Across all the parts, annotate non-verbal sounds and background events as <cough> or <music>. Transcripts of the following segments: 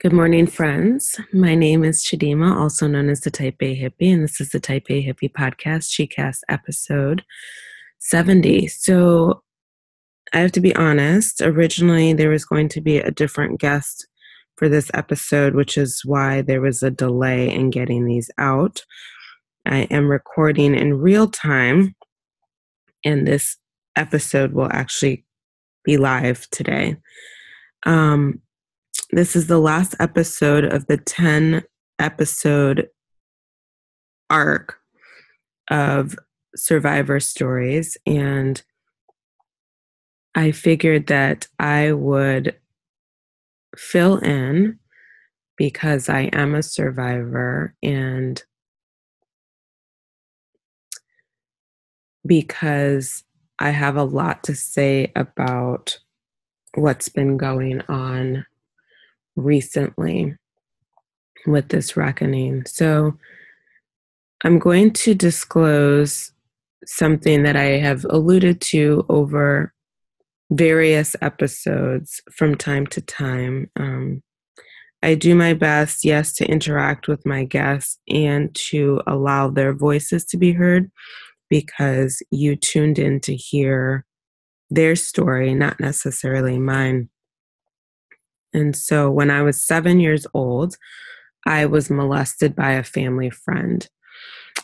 Good morning, friends. My name is Chidimma, also known as the Type A Hippie, and this is the Type A Hippie podcast, ChiCast episode 70. So I have to be honest, originally there was going to be a different guest for this episode, which is why there was a delay in getting these out. I am recording in real time, and this episode will actually be live today. Um, this is the last episode of the 10 episode arc of survivor stories. And I figured that I would fill in because I am a survivor and because I have a lot to say about what's been going on recently with this reckoning. So I'm going to disclose something that I have alluded to over various episodes from time to time. Um, I do my best, yes, to interact with my guests and to allow their voices to be heard because you tuned in to hear their story, not necessarily mine. And so when I was seven years old, I was molested by a family friend.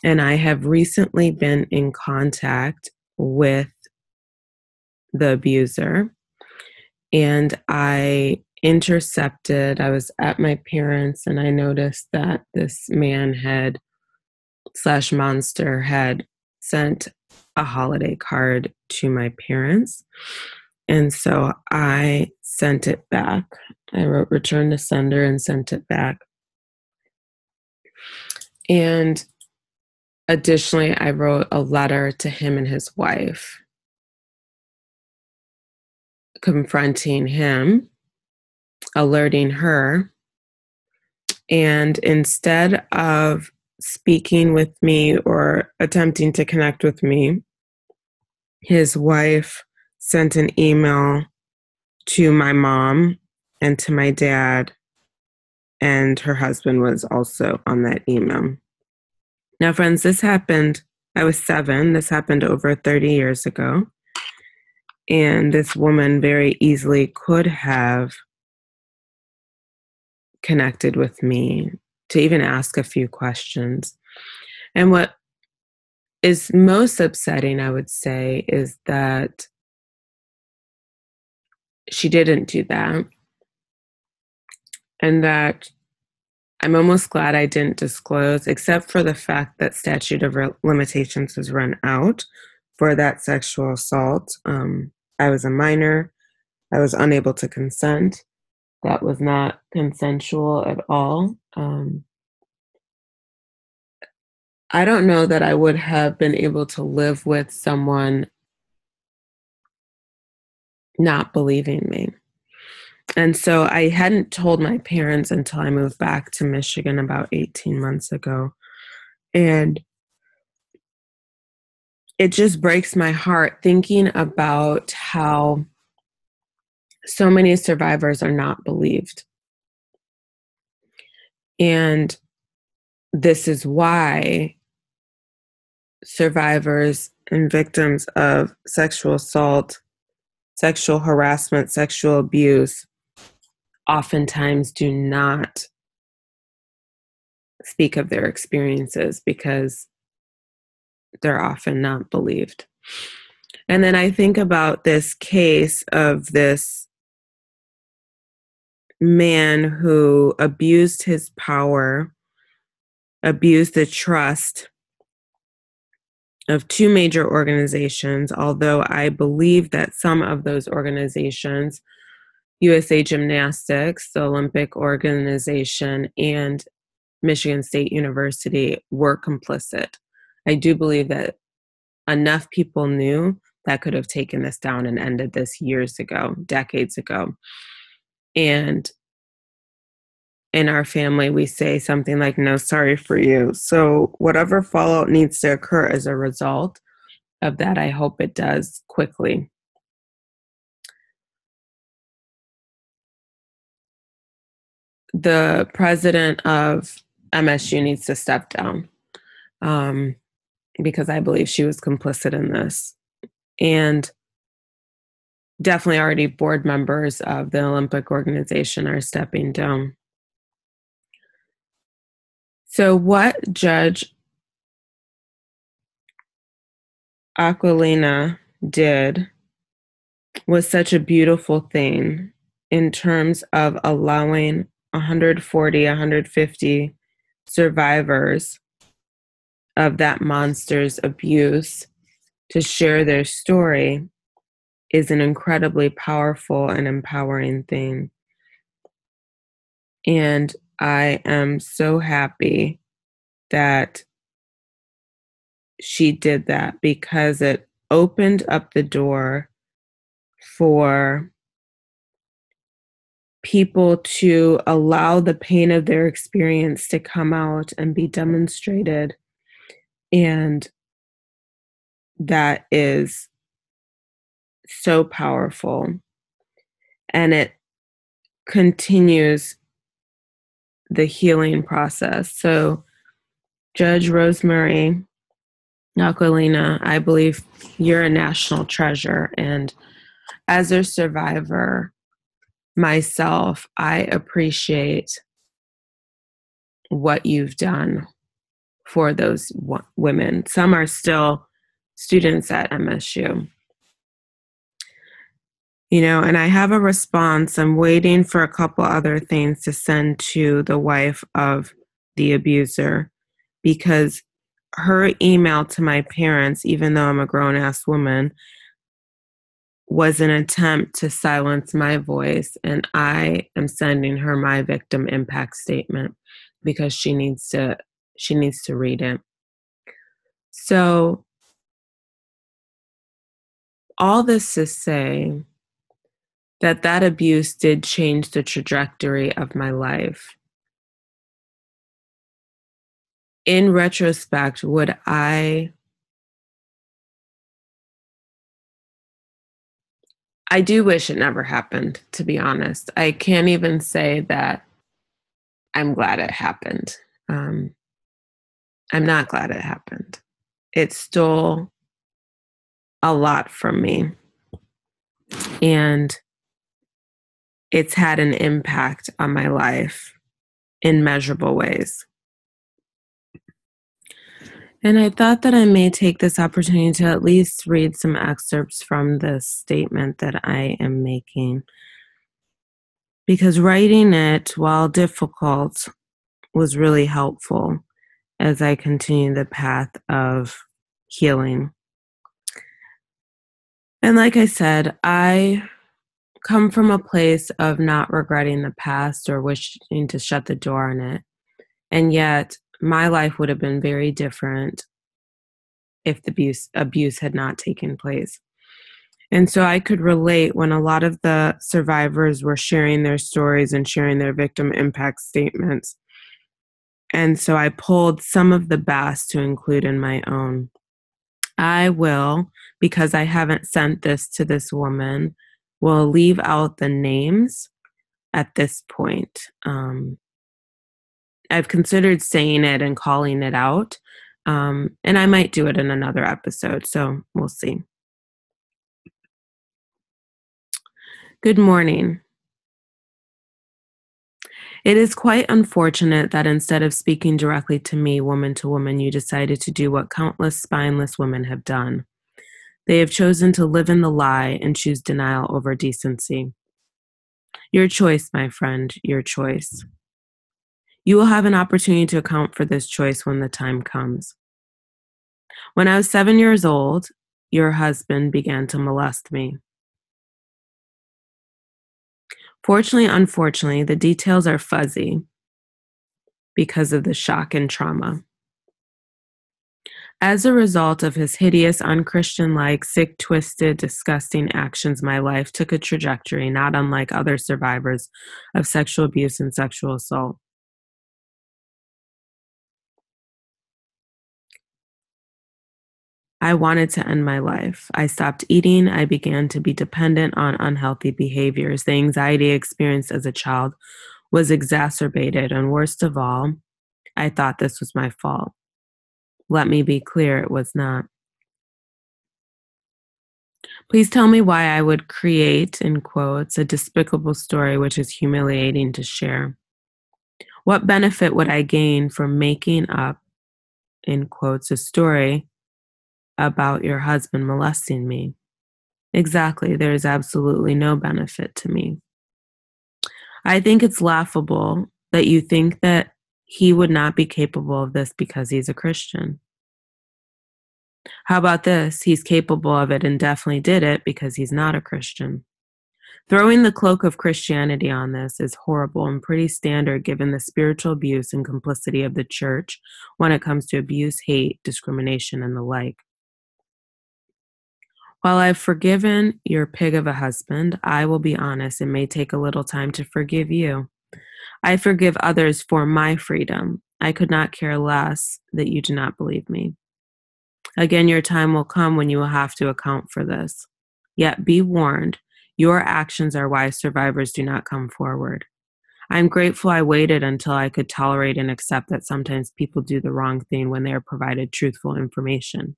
And I have recently been in contact with the abuser. And I intercepted, I was at my parents' and I noticed that this man had, slash monster, had sent a holiday card to my parents. And so I sent it back. I wrote return to sender and sent it back. And additionally, I wrote a letter to him and his wife confronting him, alerting her. And instead of speaking with me or attempting to connect with me, his wife sent an email to my mom and to my dad, and her husband was also on that email. Now, friends, this happened, I was seven. This happened over 30 years ago. And this woman very easily could have connected with me to even ask a few questions. And what is most upsetting, I would say, is that she didn't do that. And that I'm almost glad I didn't disclose, except for the fact that statute of limitations has run out for that sexual assault. Um, I was a minor. I was unable to consent. That was not consensual at all. Um, I don't know that I would have been able to live with someone not believing me. And so I hadn't told my parents until I moved back to Michigan about 18 months ago. And it just breaks my heart thinking about how so many survivors are not believed. And this is why survivors and victims of sexual assault sexual harassment, sexual abuse oftentimes do not speak of their experiences because they're often not believed. And then I think about this case of this man who abused his power, abused the trust of two major organizations, although I believe that some of those organizations, USA Gymnastics, the Olympic organization, and Michigan State University, were complicit. I do believe that enough people knew that could have taken this down and ended this years ago, decades ago. And in our family, we say something like, no, sorry for you. So, whatever fallout needs to occur as a result of that, I hope it does quickly. the president of MSU needs to step down um, because I believe she was complicit in this. And definitely already board members of the Olympic organization are stepping down. So, what Judge Aquilina did was such a beautiful thing in terms of allowing 140, 150 survivors of that monster's abuse to share their story is an incredibly powerful and empowering thing. And I am so happy that she did that because it opened up the door for people to allow the pain of their experience to come out and be demonstrated. And that is so powerful. And it continues the healing process. So, Judge Rosemarie Aquilina, I believe you're a national treasure. And as a survivor myself, I appreciate what you've done for those women. Some are still students at MSU. You know, and I have a response. I'm waiting for a couple other things to send to the wife of the abuser because her email to my parents, even though I'm a grown ass woman, was an attempt to silence my voice. And I am sending her my victim impact statement because she needs to she needs to read it. So all this to say that that abuse did change the trajectory of my life. in retrospect, would I I do wish it never happened, to be honest. I can't even say that I'm glad it happened. Um, I'm not glad it happened. It stole a lot from me. And it's had an impact on my life in measurable ways. And I thought that I may take this opportunity to at least read some excerpts from this statement that I am making. Because writing it, while difficult, was really helpful as I continue the path of healing. And like I said, I come from a place of not regretting the past or wishing to shut the door on it. And yet, my life would have been very different if the abuse abuse had not taken place. And so I could relate when a lot of the survivors were sharing their stories and sharing their victim impact statements. And so I pulled some of the best to include in my own. I will, because I haven't sent this to this woman, will leave out the names at this point. Um, I've considered saying it and calling it out. Um, and I might do it in another episode, so we'll see. Good morning. It is quite unfortunate that instead of speaking directly to me, woman to woman, you decided to do what countless spineless women have done. They have chosen to live in the lie and choose denial over decency. Your choice, my friend, your choice. You will have an opportunity to account for this choice when the time comes. When I was seven years old, your husband began to molest me. Fortunately, unfortunately, the details are fuzzy because of the shock and trauma. As a result of his hideous, unchristian like, sick, twisted, disgusting actions, my life took a trajectory not unlike other survivors of sexual abuse and sexual assault. I wanted to end my life. I stopped eating. I began to be dependent on unhealthy behaviors. The anxiety I experienced as a child was exacerbated, and worst of all, I thought this was my fault. Let me be clear, it was not. Please tell me why I would create, in quotes, a despicable story which is humiliating to share. What benefit would I gain from making up, in quotes, a story about your husband molesting me? Exactly, there is absolutely no benefit to me. I think it's laughable that you think that he would not be capable of this because he's a Christian. How about this? He's capable of it and definitely did it because he's not a Christian. Throwing the cloak of Christianity on this is horrible and pretty standard given the spiritual abuse and complicity of the church when it comes to abuse, hate, discrimination, and the like. While I've forgiven your pig of a husband, I will be honest, it may take a little time to forgive you. I forgive others for my freedom. I could not care less that you do not believe me. Again, your time will come when you will have to account for this. Yet be warned, your actions are why survivors do not come forward. I'm grateful I waited until I could tolerate and accept that sometimes people do the wrong thing when they are provided truthful information.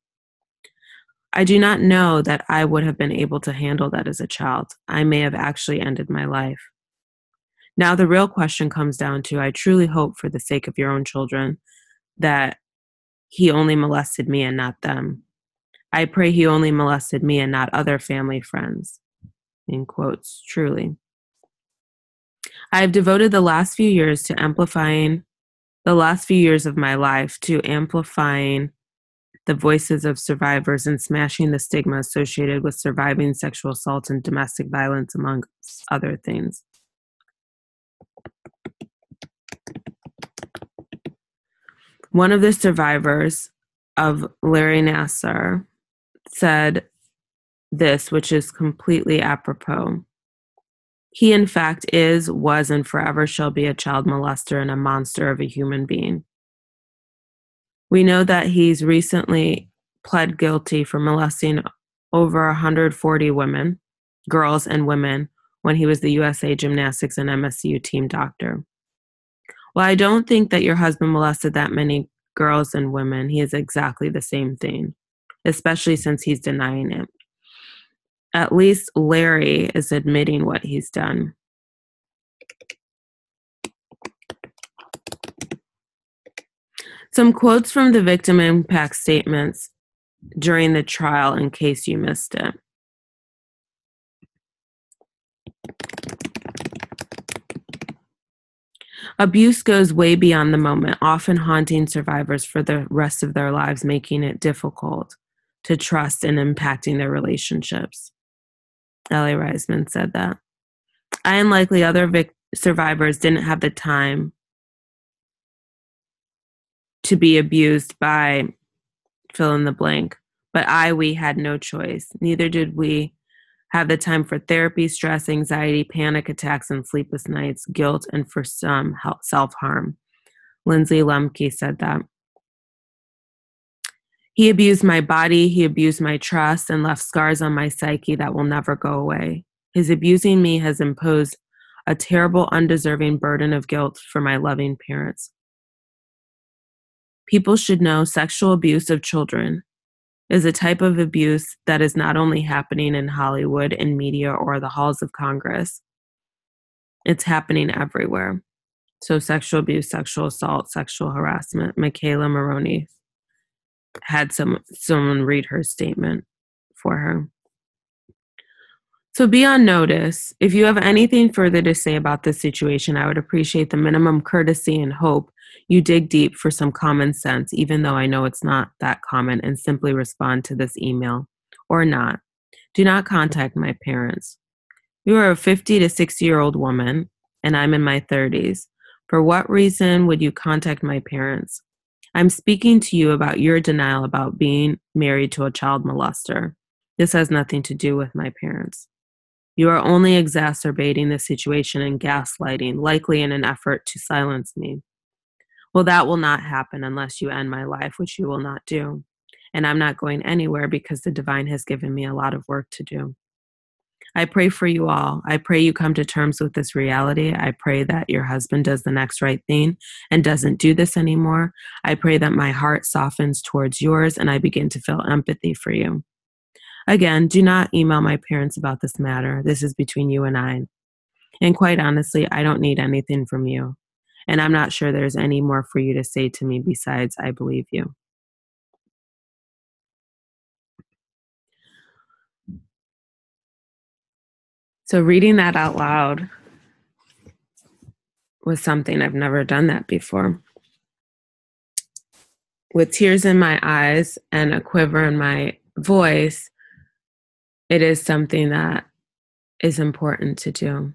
I do not know that I would have been able to handle that as a child. I may have actually ended my life. Now, the real question comes down to I truly hope, for the sake of your own children, that he only molested me and not them. I pray he only molested me and not other family friends. In quotes, truly. I have devoted the last few years to amplifying the last few years of my life to amplifying the voices of survivors and smashing the stigma associated with surviving sexual assault and domestic violence, among other things. One of the survivors of Larry Nassar said this, which is completely apropos. He, in fact, is, was, and forever shall be a child molester and a monster of a human being. We know that he's recently pled guilty for molesting over 140 women, girls, and women when he was the USA Gymnastics and MSU team doctor. Well, I don't think that your husband molested that many girls and women. He is exactly the same thing, especially since he's denying it. At least Larry is admitting what he's done. Some quotes from the victim impact statements during the trial in case you missed it. Abuse goes way beyond the moment, often haunting survivors for the rest of their lives, making it difficult to trust and impacting their relationships. Aly Raisman said that. I and likely other vic- survivors didn't have the time to be abused by fill in the blank. But I, we had no choice. Neither did we have the time for therapy, stress, anxiety, panic attacks, and sleepless nights, guilt, and for some, self harm. Lindsay Lemke said that. He abused my body, he abused my trust, and left scars on my psyche that will never go away. His abusing me has imposed a terrible, undeserving burden of guilt for my loving parents. People should know sexual abuse of children is a type of abuse that is not only happening in Hollywood and media or the halls of Congress, it's happening everywhere. So, sexual abuse, sexual assault, sexual harassment. McKayla Maroney had some someone read her statement for her. So be on notice. If you have anything further to say about this situation, I would appreciate the minimum courtesy and hope you dig deep for some common sense, even though I know it's not that common, and simply respond to this email or not. Do not contact my parents. You are a 50 to 60 year old woman, and I'm in my 30s. For what reason would you contact my parents? I'm speaking to you about your denial about being married to a child molester. This has nothing to do with my parents. You are only exacerbating the situation and gaslighting, likely in an effort to silence me. Well, that will not happen unless you end my life, which you will not do. And I'm not going anywhere because the divine has given me a lot of work to do. I pray for you all. I pray you come to terms with this reality. I pray that your husband does the next right thing and doesn't do this anymore. I pray that my heart softens towards yours and I begin to feel empathy for you. Again, do not email my parents about this matter. This is between you and I. And quite honestly, I don't need anything from you. And I'm not sure there's any more for you to say to me besides, I believe you. So, reading that out loud was something I've never done that before. With tears in my eyes and a quiver in my voice, it is something that is important to do.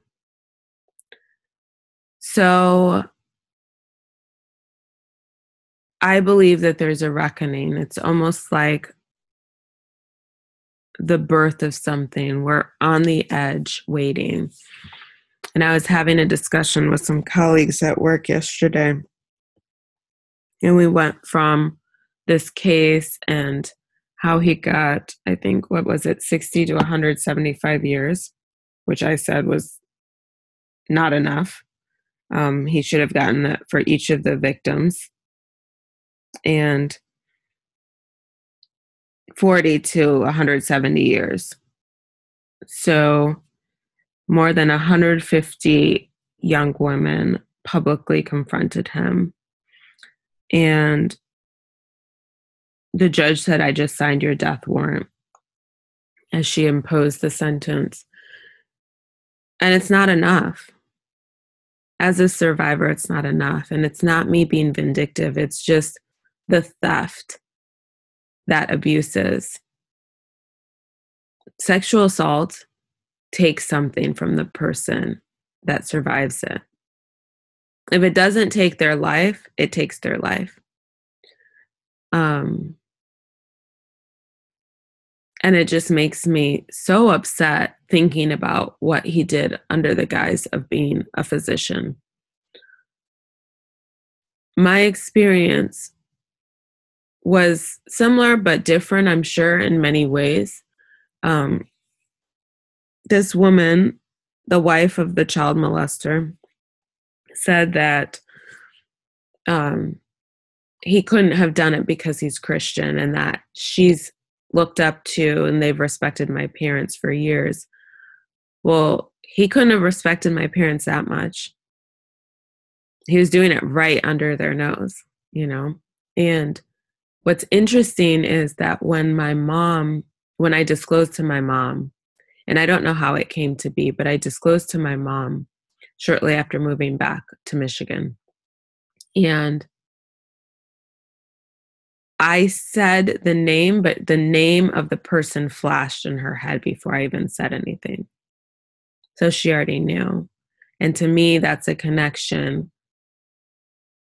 So, I believe that there's a reckoning. It's almost like the birth of something. We're on the edge waiting. And I was having a discussion with some colleagues at work yesterday. And we went from this case and how he got, I think, what was it, 60 to 175 years, which I said was not enough. Um, he should have gotten that for each of the victims and 40 to 170 years. So, more than 150 young women publicly confronted him. And the judge said, I just signed your death warrant as she imposed the sentence. And it's not enough. As a survivor, it's not enough. And it's not me being vindictive, it's just the theft that abuses. Sexual assault takes something from the person that survives it. If it doesn't take their life, it takes their life. Um, and it just makes me so upset thinking about what he did under the guise of being a physician. My experience was similar but different, I'm sure, in many ways. Um, this woman, the wife of the child molester, said that um, he couldn't have done it because he's Christian and that she's looked up to and they've respected my parents for years. Well, he couldn't have respected my parents that much. He was doing it right under their nose, you know? And what's interesting is that when my mom, when I disclosed to my mom, and I don't know how it came to be, but I disclosed to my mom shortly after moving back to Michigan. And I said the name, but the name of the person flashed in her head before I even said anything. So she already knew. And to me, that's a connection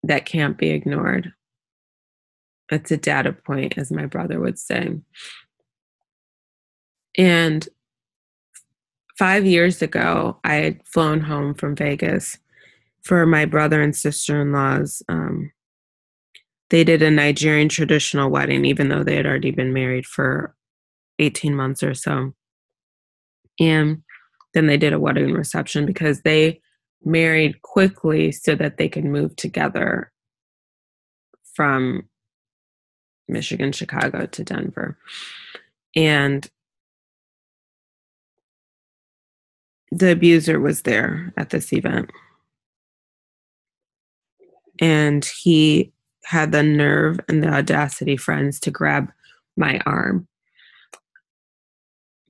that can't be ignored. It's a data point, as my brother would say. And five years ago, I had flown home from Vegas for my brother and sister in law's. Um, they did a Nigerian traditional wedding, even though they had already been married for 18 months or so. And then they did a wedding reception because they married quickly so that they could move together from Michigan, Chicago to Denver. And the abuser was there at this event. And he had the nerve and the audacity, friends, to grab my arm.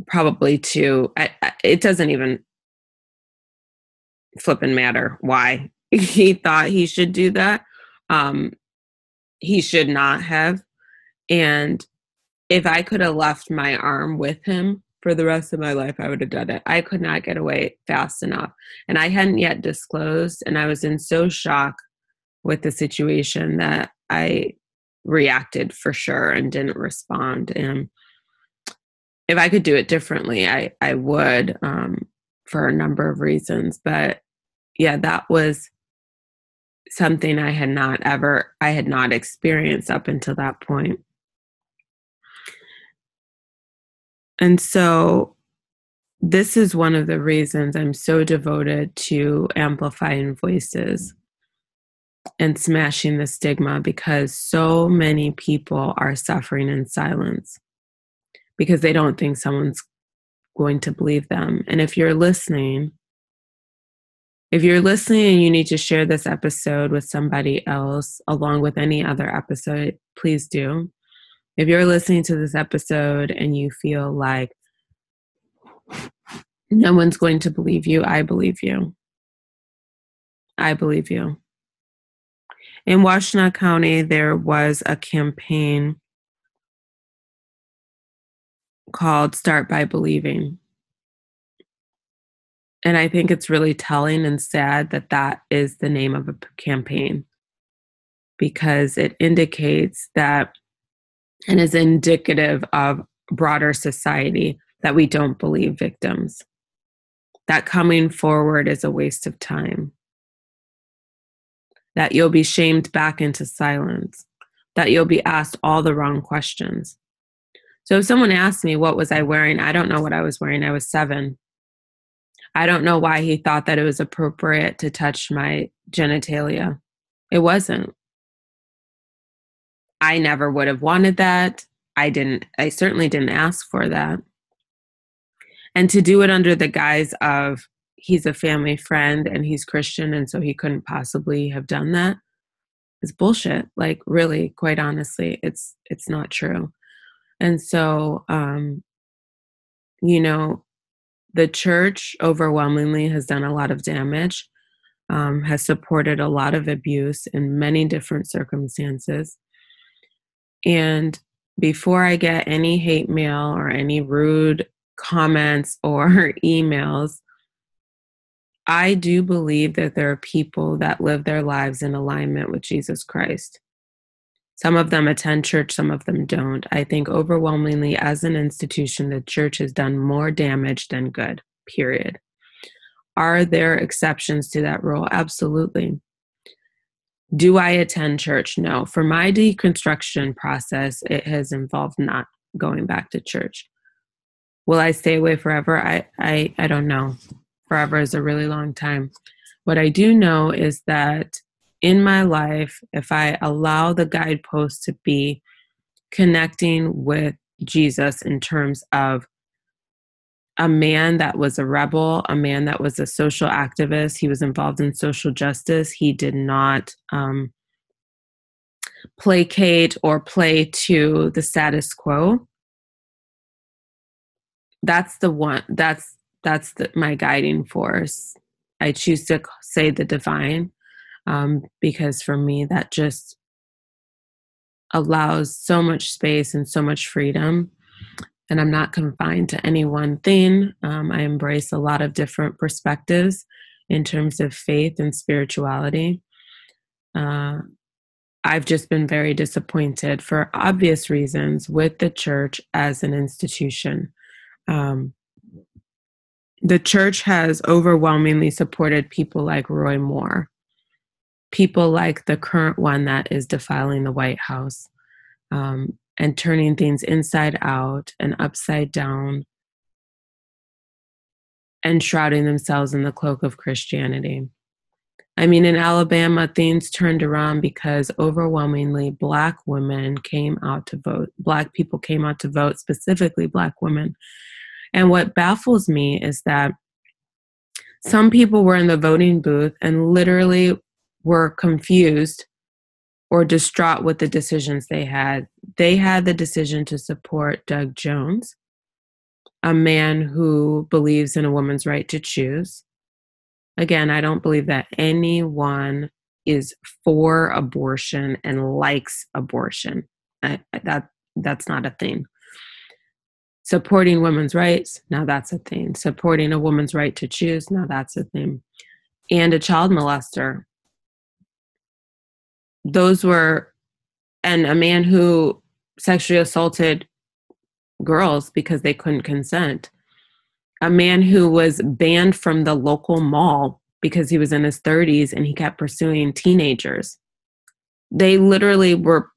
Probably to, I, I, it doesn't even flipping matter why <laughs> he thought he should do that. Um, he should not have. And if I could have left my arm with him for the rest of my life, I would have done it. I could not get away fast enough. And I hadn't yet disclosed, and I was in so shock with the situation that I reacted for sure and didn't respond. And if I could do it differently, I, I would um, for a number of reasons. But yeah, that was something I had not ever, I had not experienced up until that point. And so this is one of the reasons I'm so devoted to amplifying voices and smashing the stigma because so many people are suffering in silence because they don't think someone's going to believe them. And if you're listening, if you're listening and you need to share this episode with somebody else along with any other episode, please do. If you're listening to this episode and you feel like no one's going to believe you, I believe you. I believe you. In Washtenaw County, there was a campaign called Start by Believing. And I think it's really telling and sad that that is the name of a campaign because it indicates that and is indicative of broader society that we don't believe victims. That coming forward is a waste of time. That you'll be shamed back into silence. That you'll be asked all the wrong questions. So if someone asked me what was I wearing, I don't know what I was wearing. I was 7. I don't know why he thought that it was appropriate to touch my genitalia. It wasn't. I never would have wanted that. I didn't, I certainly didn't ask for that. And to do it under the guise of he's a family friend and he's Christian and so he couldn't possibly have done that is bullshit. Like really, quite honestly, it's it's not true. And so um you know, the church overwhelmingly has done a lot of damage, um, has supported a lot of abuse in many different circumstances. And before I get any hate mail or any rude comments <laughs> or emails, I do believe that there are people that live their lives in alignment with Jesus Christ. Some of them attend church, some of them don't. I think overwhelmingly, as an institution, the church has done more damage than good, period. Are there exceptions to that rule? Absolutely. Do I attend church? No. For my deconstruction process, it has involved not going back to church. Will I stay away forever? I, I, I don't know. Forever is a really long time. What I do know is that in my life, if I allow the guidepost to be connecting with Jesus in terms of a man that was a rebel, a man that was a social activist, he was involved in social justice. He did not um, placate or play to the status quo. That's the one. That's that's the, my guiding force. I choose to say the divine um, because for me that just allows so much space and so much freedom and i'm not confined to any one thing. Um, i embrace a lot of different perspectives in terms of faith and spirituality. Uh, i've just been very disappointed for obvious reasons with the church as an institution. Um, the church has overwhelmingly supported people like roy moore people like the current one that is defiling the White House. Um, and turning things inside out and upside down and shrouding themselves in the cloak of Christianity. I mean, in Alabama, things turned around because overwhelmingly Black women came out to vote. Black people came out to vote, specifically Black women. And what baffles me is that some people were in the voting booth and literally were confused or distraught with the decisions they had. They had the decision to support Doug Jones, a man who believes in a woman's right to choose. Again, I don't believe that anyone is for abortion and likes abortion. I, that that's not a thing. Supporting women's rights, now that's a thing. Supporting a woman's right to choose, now that's a thing. And a child molester, those were and a man who sexually assaulted girls because they couldn't consent. A man who was banned from the local mall because he was in his 30s and he kept pursuing teenagers. They literally were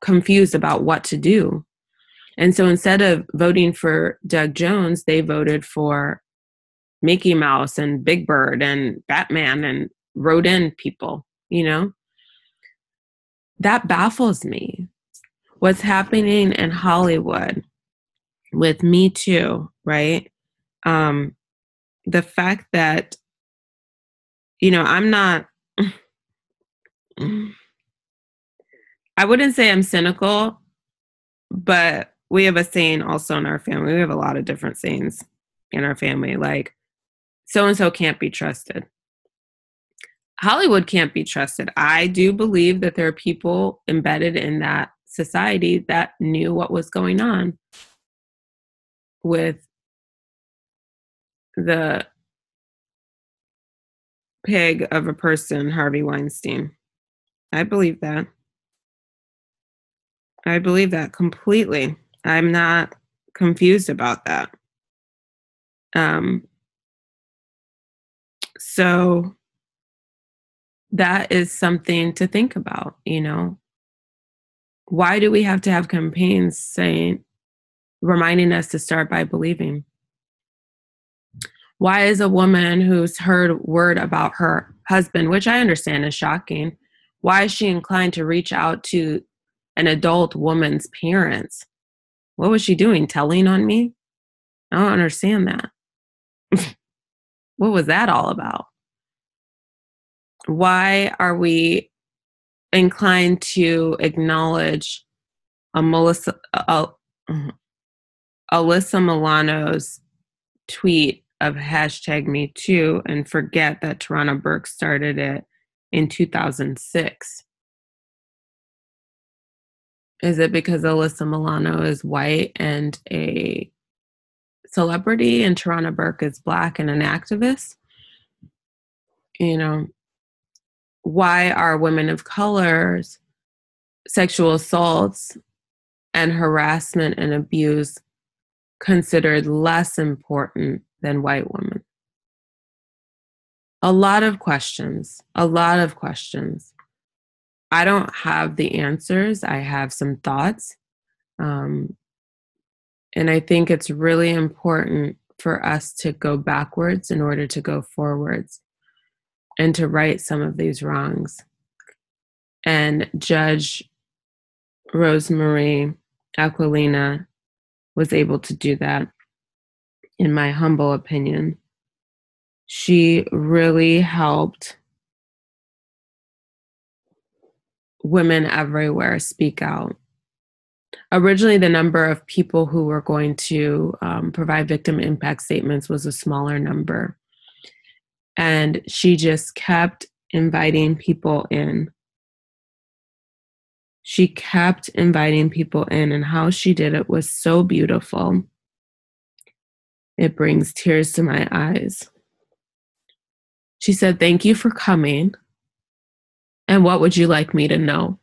confused about what to do. And so instead of voting for Doug Jones, they voted for Mickey Mouse and Big Bird and Batman and wrote in people, you know? That baffles me. What's happening in Hollywood with Me Too, right? Um, the fact that, you know, I'm not, I wouldn't say I'm cynical, but we have a saying also in our family. We have a lot of different sayings in our family, like, so and so can't be trusted. Hollywood can't be trusted. I do believe that there are people embedded in that society that knew what was going on with the pig of a person, Harvey Weinstein. I believe that. I believe that completely. I'm not confused about that. Um, so that is something to think about, you know. Why do we have to have campaigns saying, reminding us to start by believing? Why is a woman who's heard word about her husband, which I understand is shocking, why is she inclined to reach out to an adult woman's parents? What was she doing? Telling on me? I don't understand that. <laughs> what was that all about? Why are we inclined to acknowledge a Melissa, a, mm-hmm, Alyssa Milano's tweet of hashtag me too and forget that Tarana Burke started it in 2006? Is it because Alyssa Milano is white and a celebrity and Tarana Burke is black and an activist? You know, why are women of colors sexual assaults and harassment and abuse considered less important than white women? A lot of questions, a lot of questions. I don't have the answers. I have some thoughts. Um, and I think it's really important for us to go backwards in order to go forwards and to right some of these wrongs. And Judge Rosemarie Aquilina was able to do that, in my humble opinion. She really helped women everywhere speak out. Originally, the number of people who were going to um, provide victim impact statements was a smaller number. And she just kept inviting people in. She kept inviting people in, and how she did it was so beautiful. It brings tears to my eyes. She said, Thank you for coming. And what would you like me to know?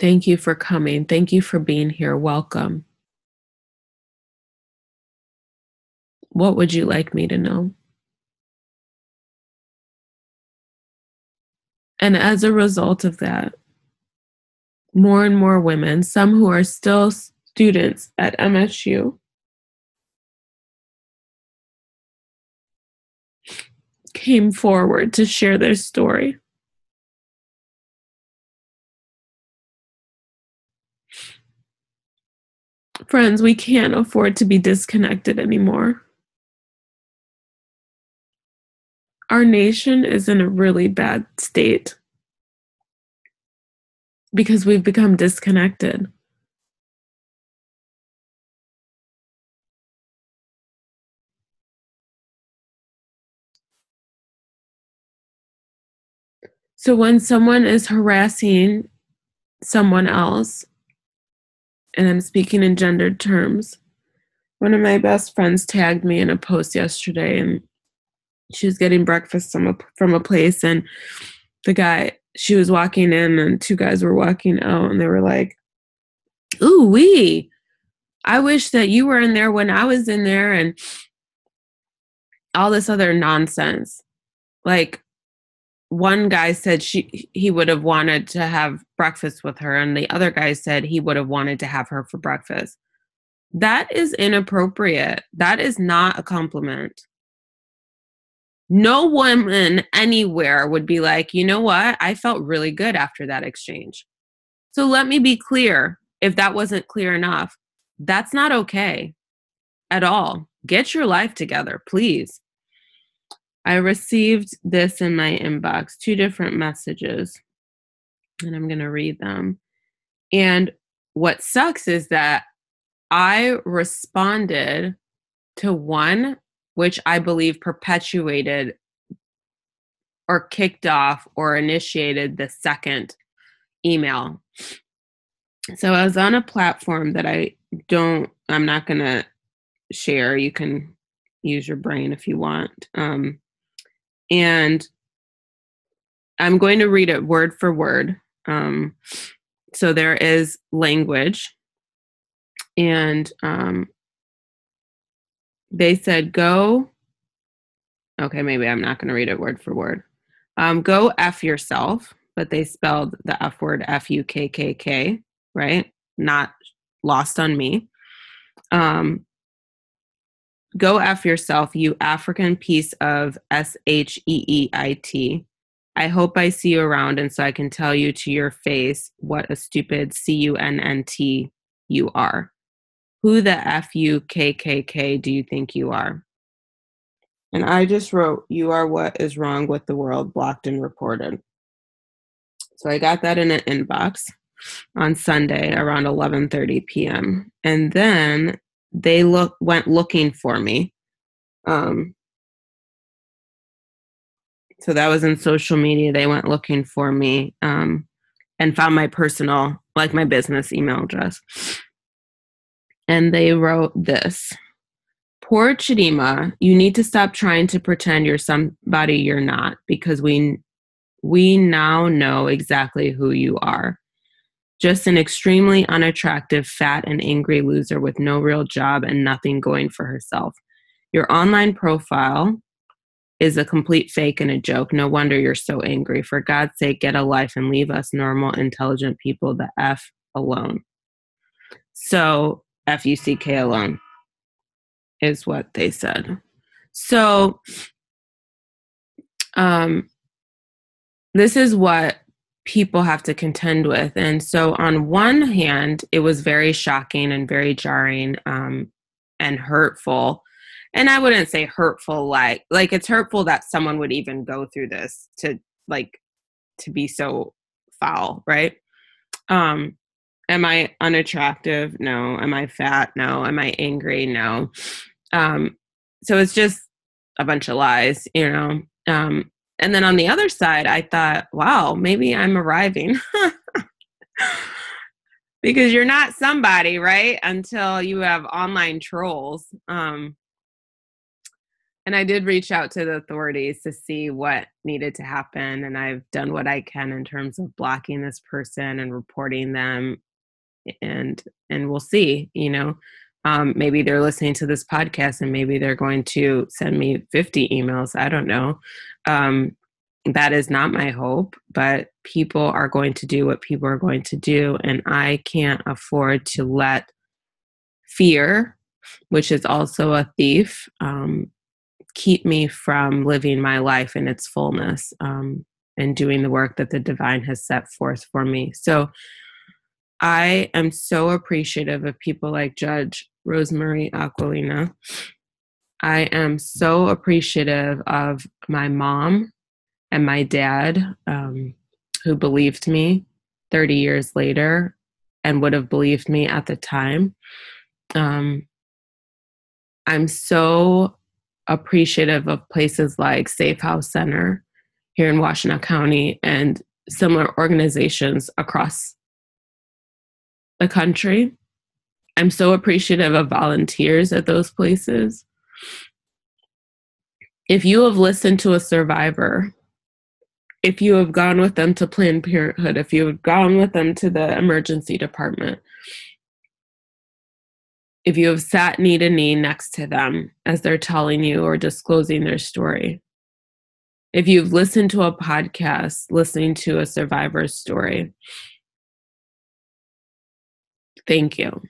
Thank you for coming. Thank you for being here. Welcome. What would you like me to know? And as a result of that, more and more women, some who are still students at MSU, came forward to share their story. Friends, we can't afford to be disconnected anymore. Our nation is in a really bad state because we've become disconnected. So when someone is harassing someone else and I'm speaking in gendered terms. One of my best friends tagged me in a post yesterday, and she was getting breakfast from a, from a place, and the guy, she was walking in, and two guys were walking out, and they were like, Ooh, wee. I wish that you were in there when I was in there, and all this other nonsense. Like, one guy said she he would have wanted to have breakfast with her and the other guy said he would have wanted to have her for breakfast. That is inappropriate. That is not a compliment. No woman anywhere would be like you know what? I felt really good after that exchange. So let me be clear. If that wasn't clear enough that's not okay at all. Get your life together please I received this in my inbox, two different messages, and I'm going to read them. And what sucks is that I responded to one which I believe perpetuated or kicked off or initiated the second email. So I was on a platform that I don't, I'm not going to share. You can use your brain if you want. Um, and I'm going to read it word for word. Um, so there is language, and um, they said, Go. Okay, maybe I'm not going to read it word for word. Um, go F yourself, but they spelled the F word F U K K K, right? Not lost on me. Um, Go F yourself, you African piece of S H E E I T. I hope I see you around and so I can tell you to your face what a stupid C U N N T you are. Who the F U K K K do you think you are? And I just wrote, You are what is wrong with the world, blocked and reported. So I got that in an inbox on Sunday around 11:30 p.m. And then they look went looking for me. Um, so that was in social media. They went looking for me um, and found my personal, like my business email address. And they wrote this Poor Chidimma, you need to stop trying to pretend you're somebody you're not because we we now know exactly who you are just an extremely unattractive, fat, and angry loser with no real job and nothing going for herself. Your online profile is a complete fake and a joke. No wonder you're so angry. For God's sake, get a life and leave us normal, intelligent people the F alone. So, F U C K alone is what they said. So, um, this is what people have to contend with. And so, on one hand, it was very shocking and very jarring um, and hurtful. And I wouldn't say hurtful like like it's hurtful that someone would even go through this to like to be so foul, right? Um, am I unattractive? No. Am I fat? No. Am I angry? No. Um, so it's just a bunch of lies, you know. Um, and then on the other side, I thought, wow, maybe I'm arriving. <laughs> because you're not somebody, right? Until you have online trolls. Um, and I did reach out to the authorities to see what needed to happen. And I've done what I can in terms of blocking this person and reporting them. And and we'll see, you know. Um, maybe they're listening to this podcast and maybe they're going to send me 50 emails. I don't know. Um, that is not my hope, but people are going to do what people are going to do. And I can't afford to let fear, which is also a thief, um, keep me from living my life in its fullness um, and doing the work that the divine has set forth for me. So I am so appreciative of people like Judge Rosemarie Aquilina. I am so appreciative of my mom and my dad, um, who believed me 30 years later and would have believed me at the time. Um, I'm so appreciative of places like Safe House Center here in Washtenaw County and similar organizations across the country I'm so appreciative of volunteers at those places. If you have listened to a survivor, if you have gone with them to Planned Parenthood, if you have gone with them to the emergency department, if you have sat knee to knee next to them as they're telling you or disclosing their story, if you've listened to a podcast listening to a survivor's story, thank you.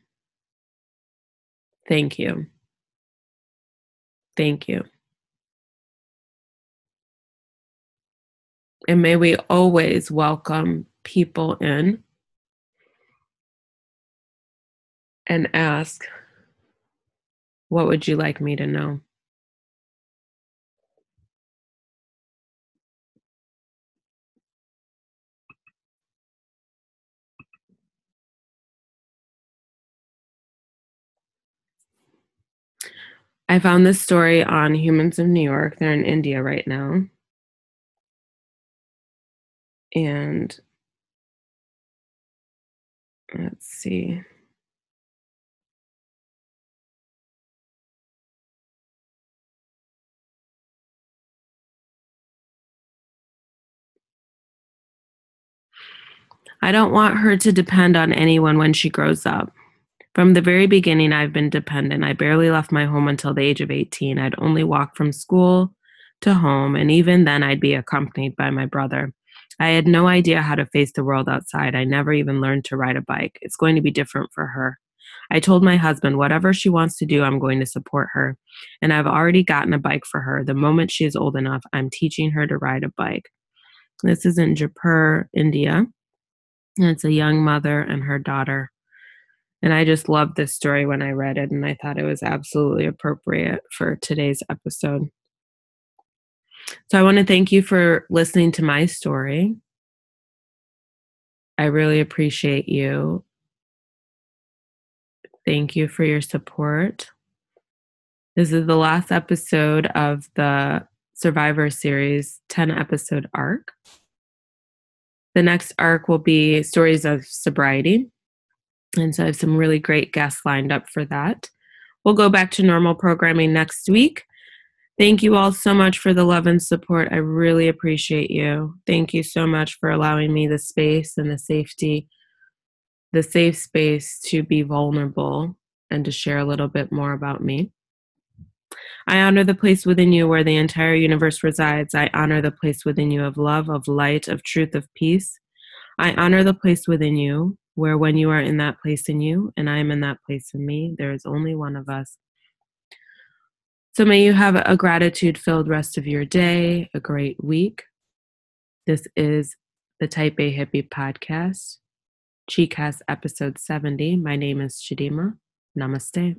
Thank you. Thank you. And may we always welcome people in and ask, What would you like me to know? I found this story on Humans of New York. They're in India right now. And let's see. I don't want her to depend on anyone when she grows up. From the very beginning, I've been dependent. I barely left my home until the age of 18. I'd only walk from school to home, and even then, I'd be accompanied by my brother. I had no idea how to face the world outside. I never even learned to ride a bike. It's going to be different for her. I told my husband, whatever she wants to do, I'm going to support her. And I've already gotten a bike for her. The moment she is old enough, I'm teaching her to ride a bike. This is in Jaipur, India. It's a young mother and her daughter. And I just loved this story when I read it, and I thought it was absolutely appropriate for today's episode. So I want to thank you for listening to my story. I really appreciate you. Thank you for your support. This is the last episode of the Survivor Series 10 episode arc. The next arc will be stories of sobriety. And so I have some really great guests lined up for that. We'll go back to normal programming next week. Thank you all so much for the love and support. I really appreciate you. Thank you so much for allowing me the space and the safety, the safe space to be vulnerable and to share a little bit more about me. I honor the place within you where the entire universe resides. I honor the place within you of love, of light, of truth, of peace. I honor the place within you where when you are in that place in you and I am in that place in me, there is only one of us. So may you have a gratitude filled rest of your day, a great week. This is the Type A Hippie Podcast, ChiCast episode 70. My name is Chidimma. Namaste.